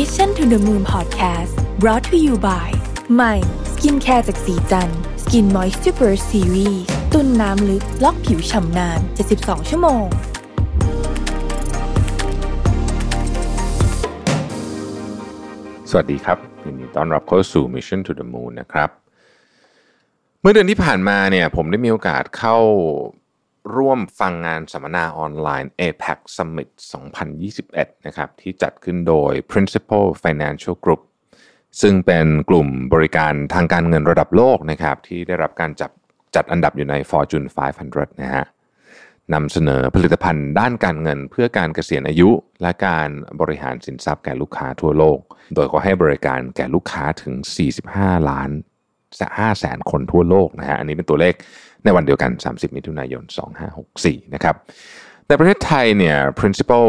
Mission to the Moon Podcast brought to you by ใหม่ skincare จากศรีจันทร์ Skin Moisture Burst Series ตุนน้ำลึกล็อกผิวฉ่ำนาน 72 ชั่วโมง สวัสดีครับยินดีต้อนรับเข้าสู่ Mission to the Moon นะครับ เมื่อเดือนที่ผ่านมาเนี่ยผมได้มีโอกาสเข้า ร่วมฟังงานสัมมนาออนไลน์ APAC Summit 2021 นะครับ ที่จัดขึ้นโดย Principal Financial Group ซึ่งเป็นกลุ่มบริการทางการเงินระดับโลกนะครับ ที่ได้รับการจับจัดอันดับอยู่ใน Fortune 500 นะฮะนำเสนอผลิตภัณฑ์ด้านการเงินเพื่อการเกษียณอายุ และการบริหารสินทรัพย์แก่ลูกค้าทั่วโลก โดยก็ให้บริการแก่ลูกค้าถึง 45 ล้าน5แสนคนทั่วโลกนะฮะ อันนี้เป็นตัวเลข ในวันเดียวกัน 30 มิถุนายน 2564 นะครับ ในประเทศไทยเนี่ย Principal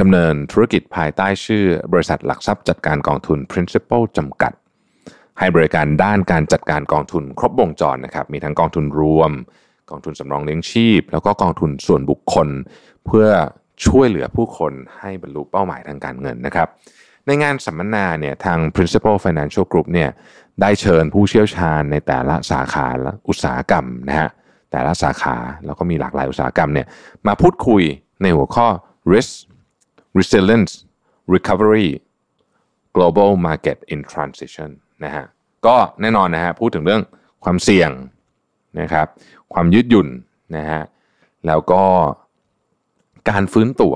ดำเนินธุรกิจภายใต้ชื่อบริษัทหลักทรัพย์จัดการกองทุน Principal จำกัด ให้บริการด้านการจัดการกองทุนครบวงจรนะครับ มีทั้งกองทุนรวม กองทุนสำรองเลี้ยงชีพ แล้วก็กองทุนส่วนบุคคล เพื่อช่วยเหลือผู้คนให้บรรลุเป้าหมายทางการเงินนะครับในงานสัมมนาเนี่ยทาง Principal Financial Group เนี่ย ได้เชิญผู้เชี่ยวชาญในแต่ละสาขาและอุตสาหกรรมนะฮะแต่ละสาขาแล้วก็มีหลากหลายอุตสาหกรรมเนี่ยมาพูดคุยในหัวข้อ risk resilience recovery global market in transition นะฮะก็แน่นอนนะฮะพูดถึงเรื่องความเสี่ยงนะครับความยืดหยุ่นนะฮะแล้วก็การฟื้นตัว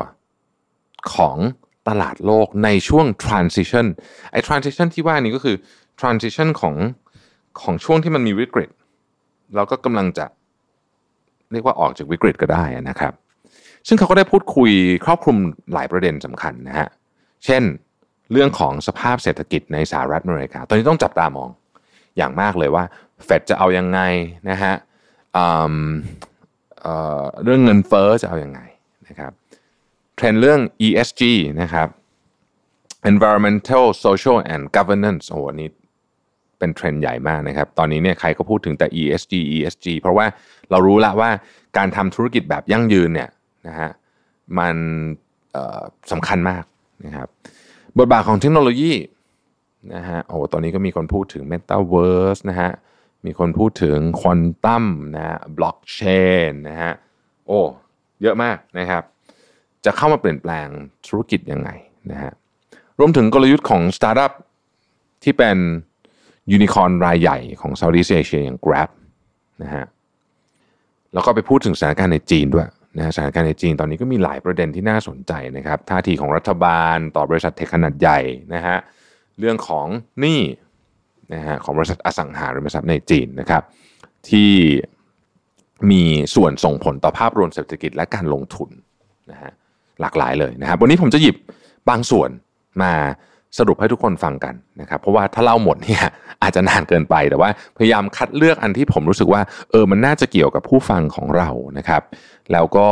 ของตลาดโลกในช่วง transition ไอ้ transition ที่ว่านี้ก็คือ transition ของของช่วงที่มันมีวิกฤต เราก็กำลังจะเรียกว่าออกจากวิกฤตก็ได้นะครับ ซึ่งเขาก็ได้พูดคุยครอบคลุมหลายประเด็นสำคัญนะฮะ เช่นเรื่องของสภาพเศรษฐกิจในสหรัฐอเมริกา ตอนนี้ต้องจับตามองอย่างมากเลยว่าเฟดจะเอายังไงนะฮะเรื่องเงินเฟ้อจะเอาอยัางไงนะครับเทรนเรื่อง ESG นะครับ environmental social and governance โอ้โหนี้ เป็นเทรนด์ใหญ่มากนะครับ ตอนนี้เนี่ยใครก็พูดถึงแต่ ESG ESG เพราะว่าเรารู้ละว่าการทำธุรกิจแบบยั่งยืนเนี่ยนะฮะมันสำคัญมากนะครับ บทบาทของเทคโนโลยีนะฮะโอ้ตอนนี้ก็มีคนพูดถึง Metaverse นะฮะมีคนพูดถึงควอนตัมนะฮะบล็อกเชนนะฮะโอ้เยอะมากนะครับ จะเข้ามาเปลี่ยนแปลงธุรกิจยังไงนะฮะรวมถึงกลยุทธ์ของสตาร์ทอัพที่เป็น ยูนิคอร์นรายใหญ่ของ Southeast Asia อย่าง Grab นะฮะแล้วก็ไปพูดถึงสถานการณ์ในจีนด้วยนะสถานการณ์ในจีนตอนนี้ก็มีหลายประเด็นที่น่าสนใจนะครับท่าทีของรัฐบาลต่อบริษัท tech ขนาดใหญ่นะฮะเรื่องของหนี้นะฮะของบริษัทอสังหาริมทรัพย์ในจีนนะครับ ที่มีส่วนส่งผลต่อภาพรวมเศรษฐกิจและการลงทุนนะฮะหลากหลายเลยนะครับวันนี้ผมจะหยิบบางส่วนมา สรุปให้ทุกคนฟังกันนะครับเพราะว่าถ้าเล่าหมดเนี่ยอาจจะนานเกินไปแต่ว่าพยายามคัดเลือกอันที่ผมรู้สึกว่าเออมันน่าจะเกี่ยวกับผู้ฟังของเรานะครับ แล้วก็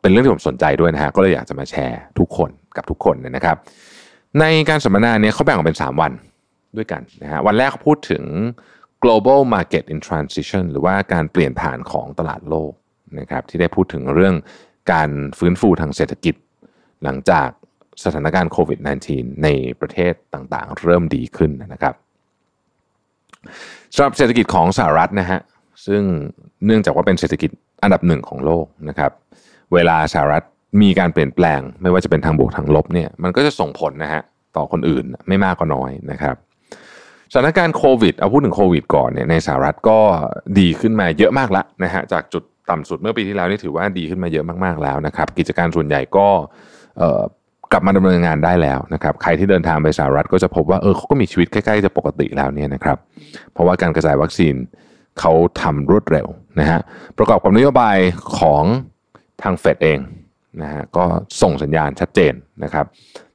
เป็นเรื่องที่ผมสนใจด้วยนะฮะก็เลยอยากจะมาแชร์ทุกคนกับทุกคนนะครับ ในการสัมมนาเนี่ยเขาแบ่งออกเป็น 3 วันด้วยกันนะฮะวันแรกเขาพูดถึง global market in transition หรือว่าการเปลี่ยนผ่านของตลาดโลกนะครับที่ได้พูดถึงเรื่องการฟื้นฟูทางเศรษฐกิจ หลังจาก สถานการณ์โควิด -19 ในประเทศต่างๆ เริ่มดีขึ้นนะครับสำหรับเศรษฐกิจของสหรัฐนะฮะซึ่งเนื่องจากว่าเป็นเศรษฐกิจอันดับหนึ่งของโลกนะครับเวลาสหรัฐมีการเปลี่ยนแปลง ไม่ว่าจะเป็นทางบวกทางลบเนี่ยมันก็จะส่งผลนะฮะต่อคนอื่นไม่มากก็น้อยนะครับสถานการณ์โควิดเอาพูดถึงโควิดก่อนเนี่ยในสหรัฐก็ดีขึ้นมาเยอะมากแล้วนะฮะจากจุดต่ำสุดเมื่อปีที่แล้วนี่ถือว่าดีขึ้นมาเยอะมากๆแล้วนะครับ กิจการส่วนใหญ่ก็ กลับมาดำเนินงานได้แล้วนะครับใครที่เดินทางไปสหรัฐก็จะพบว่าเออเขาก็มีชีวิตใกล้ๆจะปกติแล้วเนี่ยนะครับเพราะว่าการกระจายวัคซีนเขาทำรวดเร็วนะฮะประกอบกับนโยบายของทางเฟดเองนะฮะก็ส่งสัญญาณชัดเจนนะครับ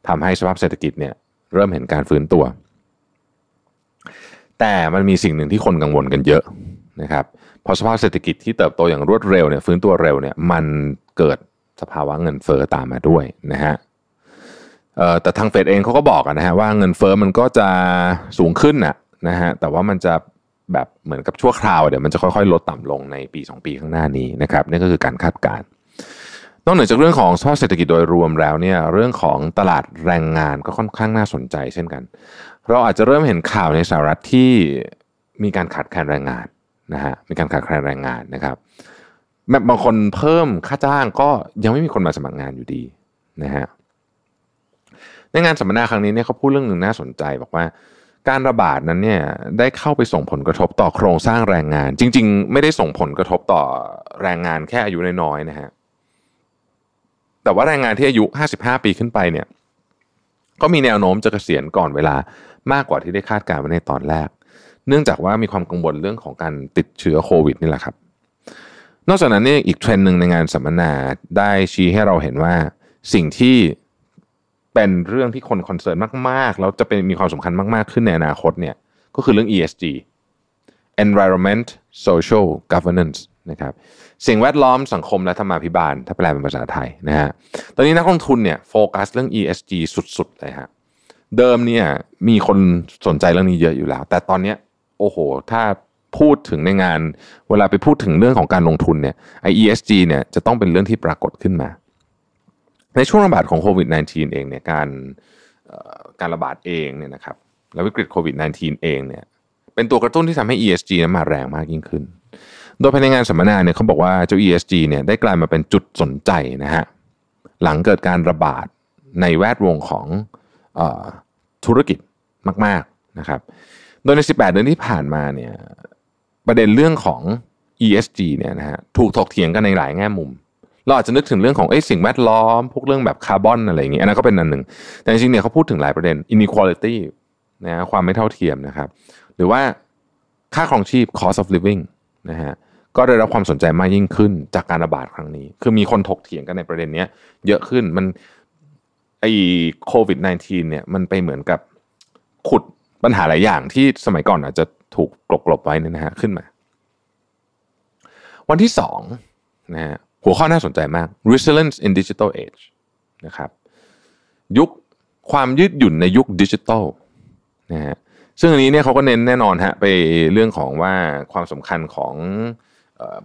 ทำให้สภาพเศรษฐกิจเนี่ยเริ่มเห็นการฟื้นตัว แต่มันมีสิ่งหนึ่งที่คนกังวลกันเยอะนะครับพอสภาพเศรษฐกิจที่เติบโตอย่างรวดเร็วเนี่ยฟื้นตัวเร็วเนี่ยมันเกิดสภาวะเงินเฟอ้อตามมาด้วยนะฮะ แต่ทางเฟดเองเขาก็บอกนะฮะว่าเงินเฟอ้อมันก็จะสูงขึ้นนะนะฮะแต่ว่ามันจะแบบเหมือนกับชั่วคราวเดี๋ยวมันจะค่อยๆ ลดต่ำลงในปี 2 ปีข้างหน้านี้นะครับนี่ก็คือการคาดการณ์นอกเหนือจากเรื่องของสภาพเศรษฐกิจโดยรวมแล้วเนี่ยเรื่องของตลาดแรงงานก็ค่อนข้างน่าสนใจเช่นกัน เราอาจจะเริ่มเห็นข่าวในสหรัฐที่มีการขาดแคลนแรงงานนะฮะมีการขาดแคลนแรงงานนะครับแบบบางคนเพิ่มค่าจ้างก็ยังไม่มีคนมาสมัครงานอยู่ดีนะฮะ ในงานสัมมนาครั้งนี้เนี่ยเขาพูดเรื่องหนึ่งน่าสนใจบอกว่าการระบาดนั้นเนี่ยได้เข้าไปส่งผลกระทบต่อโครงสร้างแรงงาน จริง ๆ ไม่ได้ส่งผลกระทบต่อแรงงานแค่อายุน้อยๆนะฮะแต่ว่าแรงงานที่อายุ 55 ปีขึ้นไปเนี่ยก็มีแนวโน้มจะเกษียณก่อนเวลามากกว่าที่ได้คาดการณ์ไว้ในตอนแรก เนื่องจากว่ามีความกังวลเรื่องของการติดเชื้อโควิดนี่แหละครับ นอกจากนั้นนี่อีกเทรนด์หนึ่งในงานสัมมนาได้ชี้ให้เราเห็นว่าสิ่งที่ เป็นเรื่องที่คน concern มากๆ แล้วจะเป็นมีความสำคัญมากๆ ขึ้นในอนาคตเนี่ยก็คือเรื่อง ESG environment social governance นะครับสิ่งแวดล้อมสังคมและธรรมาภิบาล ถ้าแปลเป็นภาษาไทยนะฮะตอนนี้นักลงทุนเนี่ยโฟกัสเรื่อง ESG สุดๆเลยฮะเดิมเนี่ยมีคนสนใจเรื่องนี้เยอะอยู่แล้ว แต่ตอนนี้โอ้โห ถ้าพูดถึงในงาน เวลาไปพูดถึงเรื่องของการลงทุนเนี่ยไอ ESG เนี่ยจะต้องเป็นเรื่องที่ปรากฏขึ้นมา ในช่วงระบาดของโควิด -19 เองเนี่ยการการระบาดเองเนี่ยนะครับแล้ววิกฤตโควิด -19 เองเนี่ยเป็นตัวกระตุ้นที่ทำให้ ESG นั้นมาแรงมากยิ่งขึ้น โดยภายในงานสัมมนาเนี่ยเขาบอกว่าเจ้า ESG เนี่ยได้กลายมาเป็นจุดสนใจนะฮะหลังเกิดการระบาดในแวดวงของอธุรกิจมาก ๆนะครับ โดยใน 18 เดือนที่ผ่านมาเนี่ยประเด็นเรื่องของ ESG เนี่ยนะฮะถูกถกเถียงกันในหลายแง่มุม เราอาจจะนึกถึงเรื่องของสิ่งแวดล้อม พวกเรื่องแบบคาร์บอนอะไรอย่างเงี้ยอันนั้นก็เป็นอันหนึ่ง แต่จริงๆเนี่ยเขาพูดถึงหลายประเด็น inequality นะความไม่เท่าเทียมนะครับ หรือว่าค่าครองชีพ cost of living นะฮะก็ได้รับความสนใจมากยิ่งขึ้นจากการระบาดครั้งนี้ คือมีคนถกเถียงกันในประเด็นนี้เยอะขึ้นมันไอ้โควิด -19 เนี่ยมันไปเหมือนกับขุดปัญหาหลายอย่างที่สมัยก่อนอาจจะถูกกลบกลบไว้นะฮะขึ้นมา วันที่สองนะฮะ หัวข้อน่าสนใจมาก resilience in digital age นะครับยุคความยืดหยุ่นในยุคดิจิทัลนะฮะซึ่งอันนี้เนี่ยเขาก็เน้นแน่นอนฮะไปเรื่องของว่าความสำคัญของ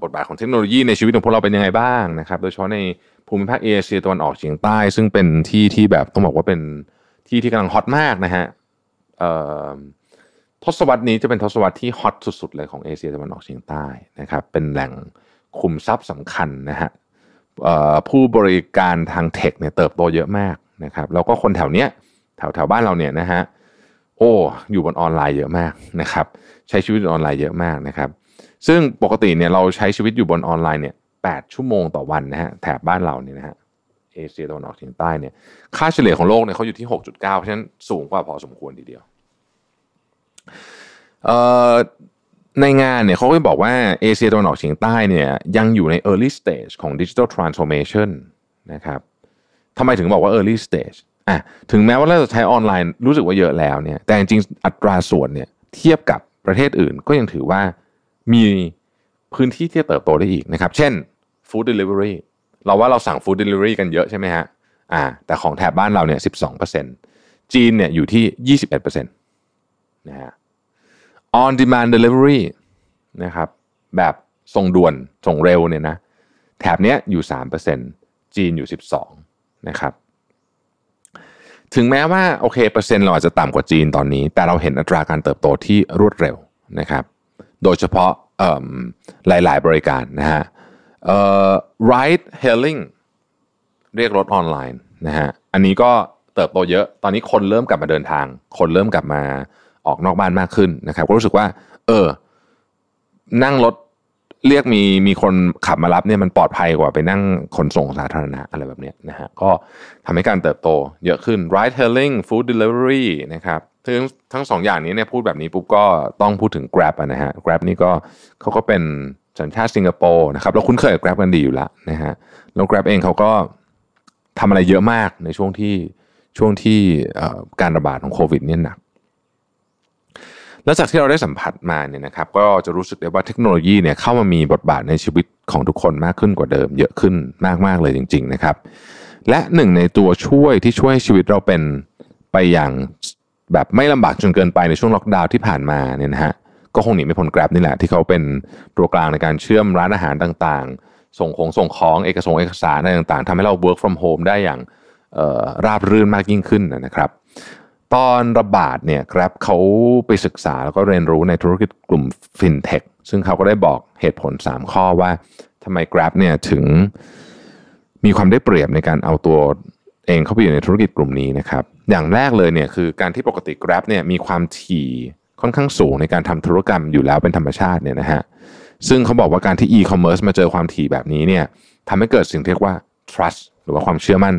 บทบาทของเทคโนโลยีในชีวิตของพวกเราเป็นยังไงบ้างนะครับ โดยเฉพาะในภูมิภาคเอเชียตะวันออกเฉียงใต้ ซึ่งเป็นที่ที่แบบต้องบอกว่าเป็นที่ที่กำลังฮอตมากนะฮะทศวรรษนี้จะเป็นทศวรรษที่ฮอตสุดๆเลยของเอเชียตะวันออกเฉียงใต้นะครับ เป็นแหล่ง คุมทรัพย์สำคัญนะฮะผู้บริการทางเทคเนี่ยเติบโตเยอะมากนะครับแล้วก็คนแถวเนี้ยแถวแถวบ้านเราเนี่ยนะฮะโอ้อยู่บนออนไลน์เยอะมากนะครับ ใช้ชีวิตออนไลน์เยอะมากนะครับ ซึ่งปกติเนี่ยเราใช้ชีวิตอยู่บนออนไลน์เนี่ยแชั่วโมงต่อวันนะฮะแถบบ้านเราเนี่ยนะฮะเอเชียตะวันออกเฉียงใต้เนี่ยค่าเฉลี่ยของโลกเนี่ยเขาอยู่ที่ 6.9 เพราะฉะนั้นสูงกว่าพอสมควรทีเดียว ในงานเนี่ยเขาก็บอกว่าเอเชียตะวันออกเฉียงใต้เนี่ยยังอยู่ใน early stage ของ digital transformation นะครับทำไมถึงบอกว่า early stage อะถึงแม้ว่าเราจะใช้ออนไลน์รู้สึกว่าเยอะแล้วเนี่ยแต่จริงอัตราส่วนเนี่ยเทียบกับประเทศอื่นก็ยังถือว่ามีพื้นที่ที่จะเติบโตได้อีกนะครับ เช่น food delivery เราว่าเราสั่ง food delivery กันเยอะใช่ไหมฮะอ่าแต่ของแถบบ้านเราเนี่ย12%จีนเนี่ยอยู่ที่ 21%นะฮะ on demand delivery นะครับแบบส่งด่วนส่งเร็วเนี่ยนะแถบนี้อยู่ 3%จีนอยู่ 12นะครับถึงแม้ว่าโอเคเปอร์เซ็นต์เราอาจจะต่ำกว่าจีนตอนนี้ แต่เราเห็นอัตราการเติบโตที่รวดเร็วนะครับโดยเฉพาะหลาย ๆ บริการนะฮะ ride hailing เรียกรถออนไลน์นะฮะอันนี้ก็เติบโตเยอะตอนนี้คนเริ่มกลับมาเดินทาง คนเริ่มกลับมา ออกนอกบ้านมากขึ้นนะครับ ก็รู้สึกว่า เออ นั่งรถเรียกมีมีคนขับมารับเนี่ยมันปลอดภัยกว่าไปนั่งขนส่งสาธารณะอะไรแบบนี้นะฮะก็ทำให้การเติบโตเยอะขึ้น ride hailing food delivery นะครับทั้งทั้งสองอย่างนี้เนี่ยพูดแบบนี้ปุ๊บก็ต้องพูดถึง Grab นะฮะ Grab นี่ก็เขาก็เป็นสัญชาติสิงคโปร์นะครับเราคุ้นเคยกับ Grab กันดีอยู่แล้วนะฮะแล้ว Grab เองเขาก็ทำอะไรเยอะมากในช่วงที่ช่วงที่การระบาดของโควิดเนี่ยหนัก แล้วจากที่เราได้สัมผัสมาเนี่ยนะครับก็จะรู้สึกได้ว่าเทคโนโลยีเนี่ยเข้ามามีบทบาทในชีวิตของทุกคนมากขึ้นกว่าเดิม เยอะขึ้นมากๆเลยจริง ๆนะครับ และหนึ่งในตัวช่วยที่ช่วยชีวิตเราเป็นไปอย่างแบบไม่ลำบากจนเกินไปในช่วงล็อกดาวน์ที่ผ่านมาเนี่ยนะฮะก็คงหนีไม่พ้น Grab นี่แหละ ที่เขาเป็นตัวกลางในการเชื่อมร้านอาหารต่างๆ ส่งของส่งของเอกสงเอกสารอะไรต่างๆทำให้เรา work from home ได้อย่างราบรื่นมากยิ่งขึ้นนะครับ ตอนระบาดเนี่ย Grab เขาไปศึกษาแล้วก็เรียนรู้ในธุรกิจกลุ่ม FinTech ซึ่งเขาก็ได้บอกเหตุผล 3 ข้อว่าทำไม Grab เนี่ยถึงมีความได้เปรียบในการเอาตัวเองเข้าไปอยู่ในธุรกิจกลุ่มนี้นะครับ อย่างแรกเลยเนี่ยคือการที่ปกติ Grab เนี่ยมีความถี่ค่อนข้างสูงในการทำธุรกรรมอยู่แล้วเป็นธรรมชาติเนี่ยนะฮะซึ่งเขาบอกว่าการที่ e-commerce มาเจอความถี่แบบนี้เนี่ยทำให้เกิดสิ่งที่เรียกว่า trust หรือว่าความเชื่อมั่น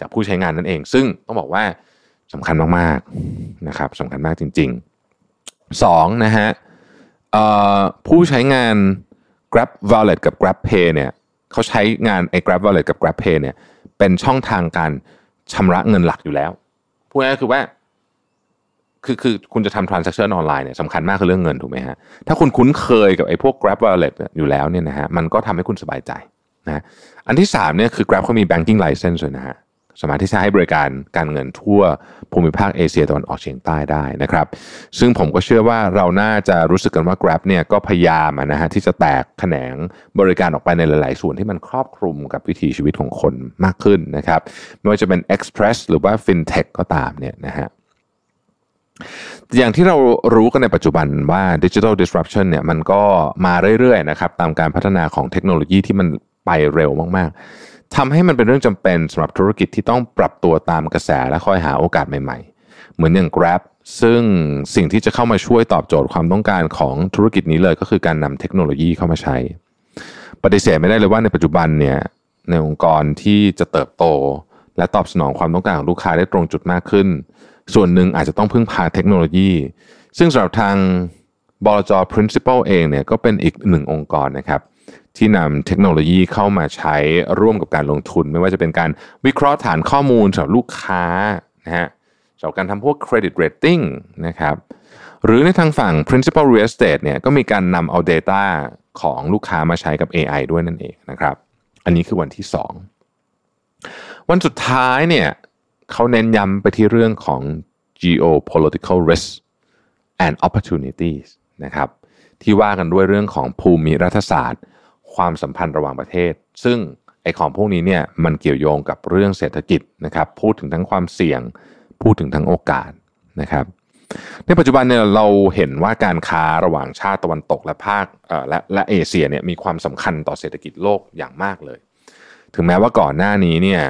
จากผู้ใช้งานนั่นเอง ซึ่งต้องบอกว่า สำคัญมากๆนะครับสำคัญมากจริงๆ2นะฮะผู้ใช้งาน Grab Wallet กับ Grab Pay เนี่ยเขาใช้งานไอ้ Grab Wallet กับ Grab Pay เนี่ยเป็นช่องทางการชำระเงินหลักอยู่แล้วพูดง่ายๆคือว่าคือคือคุณจะทำ transaction ออนไลน์เนี่ยสำคัญมากคือเรื่องเงินถูกไหมฮะถ้าคุณคุ้นเคยกับไอ้พวก Grab Wallet อยู่แล้วเนี่ยนะฮะมันก็ทำให้คุณสบายใจนะอันที่3เนี่ยคือ Grab เขามี banking license เลยนะฮะ สามารถที่จะให้บริการการเงินทั่วภูมิภาคเอเชียตะวันออกเฉียงใต้ได้นะครับ ซึ่งผมก็เชื่อว่าเราน่าจะรู้สึกกันว่า Grab เนี่ยก็พยายามนะฮะที่จะแตกแขนงบริการออกไปในหลาย ๆ ส่วนที่มันครอบคลุมกับวิถีชีวิตของคนมากขึ้นนะครับไม่ว่าจะเป็น Express หรือว่า FinTech ก็ตามเนี่ยนะฮะอย่างที่เรารู้กันในปัจจุบันว่า Digital Disruption เนี่ยมันก็มาเรื่อยๆนะครับตามการพัฒนาของเทคโนโลยีที่มันไปเร็วมากๆ ทำให้มันเป็นเรื่องจำเป็นสำหรับธุรกิจที่ต้องปรับตัวตามกระแสและคอยหาโอกาสใหม่ๆ เหมือนอย่าง Grab ซึ่งสิ่งที่จะเข้ามาช่วยตอบโจทย์ความต้องการของธุรกิจนี้เลยก็คือการนำเทคโนโลยีเข้ามาใช้ ปฏิเสธไม่ได้เลยว่าในปัจจุบันเนี่ยในองค์กรที่จะเติบโต และตอบสนองความต้องการของลูกค้าได้ตรงจุดมากขึ้น ส่วนหนึ่งอาจจะต้องพึ่งพาเทคโนโลยี ซึ่งสำหรับทางบลจ principal เองเนี่ยก็เป็นอีกหนึ่งองค์กรนะครับ ที่นำเทคโนโลยีเข้ามาใช้ร่วมกับการลงทุน ไม่ว่าจะเป็นการวิเคราะห์ฐานข้อมูลสำหรับลูกค้านะฮะสำหรับการทำพวก credit rating นะครับหรือในทางฝั่ง principal real estate เนี่ยก็มีการนำเอา Data ของลูกค้ามาใช้กับ AI ด้วยนั่นเองนะครับ อันนี้คือวันที่ 2 วันสุดท้ายเนี่ยเขาเน้นย้ำไปที่เรื่องของ geopolitical risk and opportunities นะครับที่ว่ากันด้วยเรื่องของภูมิรัฐศาสตร์ ความสัมพันธ์ระหว่างประเทศ ซึ่งไอของพวกนี้เนี่ยมันเกี่ยวโยงกับเรื่องเศรษฐกิจนะครับพูดถึงทั้งความเสี่ยง พูดถึงทั้งโอกาสนะครับในปัจจุบันเนี่ยเราเห็นว่าการค้าระหว่างชาติตะวันตกและภาคและและเอเชียเนี่ยมีความสำคัญต่อเศรษฐกิจโลกอย่างมากเลย ถึงแม้ว่าก่อนหน้านี้เนี่ย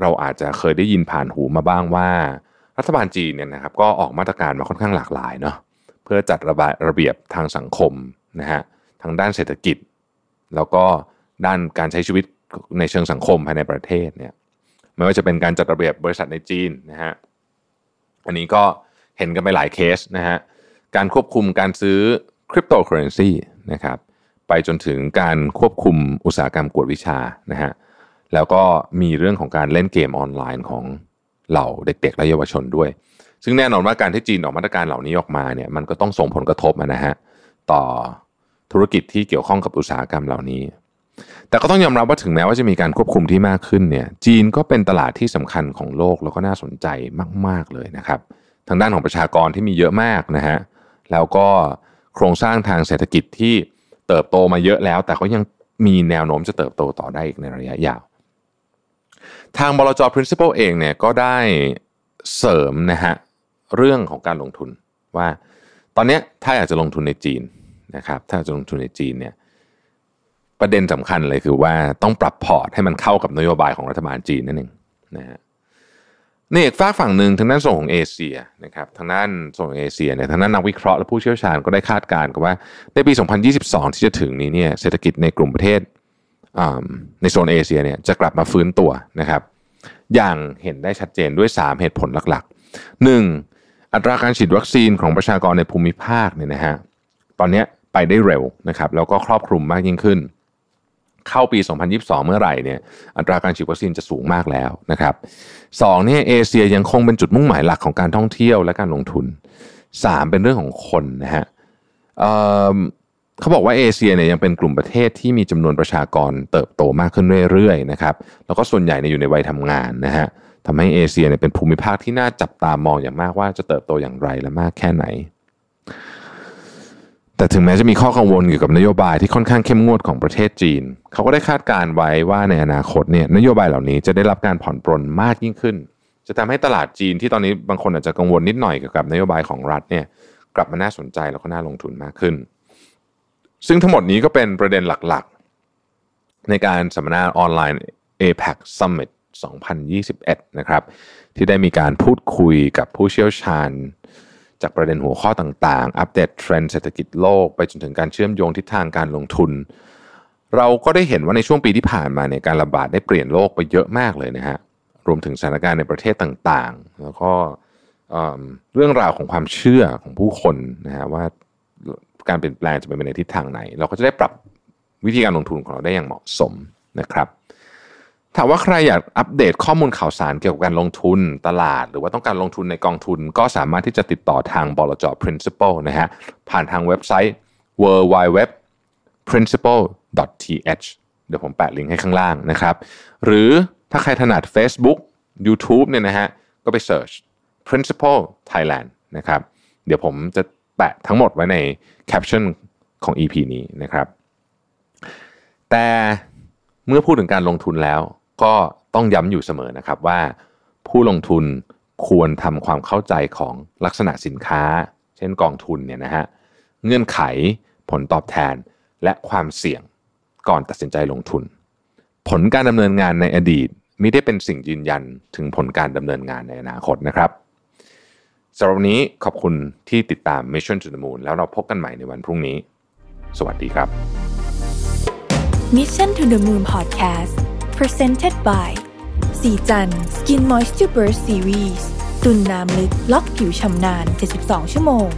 เราอาจจะเคยได้ยินผ่านหูมาบ้างว่า รัฐบาลจีนเนี่ยนะครับก็ออกมาตรการมาค่อนข้างหลากหลายเนาะเพื่อจัดระบายระเบียบทางสังคมนะฮะทางด้านเศรษฐกิจ แล้วก็ด้านการใช้ชีวิตในเชิงสังคมภายในประเทศเนี่ยไม่ว่าจะเป็นการจัดระเบียบบริษัทในจีนนะฮะอันนี้ก็เห็นกันไปหลายเคสนะฮะการควบคุมการซื้อคริปโตเคอเรนซีนะครับไปจนถึงการควบคุมอุตสาหกรรมกวดวิชานะฮะแล้วก็มีเรื่องของการเล่นเกมออนไลน์ของเหล่าเด็ก ๆ และเยาวชนด้วย ซึ่งแน่นอนว่าการที่จีนออกมาตรการเหล่านี้ออกมาเนี่ยมันก็ต้องส่งผลกระทบนะฮะต่อ ธุรกิจที่เกี่ยวข้องกับอุตสาหกรรมเหล่านี้ แต่ก็ต้องยอมรับว่าถึงแม้ว่าจะมีการควบคุมที่มากขึ้นเนี่ยจีนก็เป็นตลาดที่สำคัญของโลกแล้วก็น่าสนใจมาก ๆเลยนะครับ ทางด้านของประชากรที่มีเยอะมากนะฮะแล้วก็โครงสร้างทางเศรษฐกิจที่เติบโตมาเยอะแล้ว แต่ก็ยังมีแนวโน้มจะเติบโตต่อได้อีกในระยะยาว ทางบลจ principal เองเนี่ยก็ได้เสริมนะฮะเรื่องของการลงทุนว่า ตอนนี้ถ้าอยากจะลงทุนในจีน นะครับ ถ้าจะลงทุนในจีนเนี่ยประเด็นสำคัญเลยคือว่าต้องปรับพอร์ตให้มันเข้ากับนโยบายของรัฐบาลจีนนั่นเองนะฮะนี่อีกฝากฝั่งหนึ่งทางด้านส่งของเอเชียนะครับทางด้านส่งเอเชียเนี่ยทางด้านนักวิเคราะห์และผู้เชี่ยวชาญก็ได้คาดการณ์กันว่าในปี 2022 ที่จะถึงนี้เนี่ยเศรษฐกิจในกลุ่มประเทศในโซนเอเชียเนี่ยจะกลับมาฟื้นตัวนะครับ อย่างเห็นได้ชัดเจนด้วย 3 เหตุผลหลักๆ 1. อัตราการฉีดวัคซีนของประชากรในภูมิภาคเนี่ยนะฮะตอนนี้ ไปได้เร็วนะครับแล้วก็ครอบคลุมมากยิ่งขึ้น เข้าปี 2022 เมื่อไหร่เนี่ยอัตราการฉีดวัคซีนจะสูงมากแล้วนะครับสองเนี่ยเอเชียยังคงเป็นจุดมุ่งหมายหลักของการท่องเที่ยวและการลงทุน 3 เป็นเรื่องของคนนะฮะเขาบอกว่าเอเชียเนี่ยยังเป็นกลุ่มประเทศที่มีจำนวนประชากรเติบโตมากขึ้นเรื่อยๆนะครับแล้วก็ส่วนใหญ่เนี่ยอยู่ในวัยทำงานนะฮะทำให้เอเชียเนี่ยเป็นภูมิภาคที่น่าจับตามองอย่างมากว่าจะเติบโตอย่างไรและมากแค่ไหน แต่ถึงแม้จะมีข้อกังวลเกี่ยวกับนโยบายที่ค่อนข้างเข้มงวดของประเทศจีน เขาก็ได้คาดการไว้ว่าในอนาคตเนี่ยนโยบายเหล่านี้จะได้รับการผ่อนปรนมากยิ่งขึ้น จะทำให้ตลาดจีนที่ตอนนี้บางคนอาจจะกังวลนิดหน่อยเกี่ยวกับนโยบายของรัฐเนี่ยกลับมาน่าสนใจแล้วก็น่าลงทุนมากขึ้น ซึ่งทั้งหมดนี้ก็เป็นประเด็นหลักๆ ในการสัมมนาออนไลน์ APEC Summit 2021 นะครับ ที่ได้มีการพูดคุยกับผู้เชี่ยวชาญ จากประเด็นหัวข้อต่างๆ อัปเดตเทรนด์เศรษฐกิจโลกไปจนถึงการเชื่อมโยงทิศทางการลงทุน เราก็ได้เห็นว่าในช่วงปีที่ผ่านมาเนี่ยการระบาดได้เปลี่ยนโลกไปเยอะมากเลยนะฮะรวมถึงสถานการณ์ในประเทศต่างๆ แล้วก็เรื่องราวของความเชื่อของผู้คนนะฮะว่าการเปลี่ยนแปลงจะเป็นไปในทิศทางไหน เราก็จะได้ปรับวิธีการลงทุนของเราได้อย่างเหมาะสมนะครับ ถามว่าใครอยากอัปเดตข้อมูลข่าวสารเกี่ยวกับการลงทุนตลาด หรือว่าต้องการลงทุนในกองทุน ก็สามารถที่จะติดต่อทางบลจ principal นะฮะผ่านทางเว็บไซต์ w w w principal th เดี๋ยวผมแปะลิงก์ให้ข้างล่างนะครับ หรือถ้าใครถนัด Facebook YouTube เนี่ยนะฮะก็ไป search principal Thailand นะครับ เดี๋ยวผมจะแปะทั้งหมดไว้ในแคปชั่นของ EP นี้นะครับ แต่เมื่อพูดถึงการลงทุนแล้ว ก็ต้องย้ำอยู่เสมอนะครับว่า ผู้ลงทุนควรทำความเข้าใจของลักษณะสินค้า เช่นกองทุนเนี่ยนะฮะเงื่อนไขผลตอบแทนและความเสี่ยงก่อนตัดสินใจลงทุน ผลการดำเนินงานในอดีตไม่ได้เป็นสิ่งยืนยันถึงผลการดำเนินงานในอนาคตนะครับสำหรับวันนี้ขอบคุณที่ติดตาม Mission to the Moon แล้วเราพบกันใหม่ในวันพรุ่งนี้ สวัสดีครับ Mission to the Moon Podcast Presented by สีจัน Skin Moisture Burst Series ตุ่นน้ำลึกล็อกผิวชำนาน 72 ชั่วโมง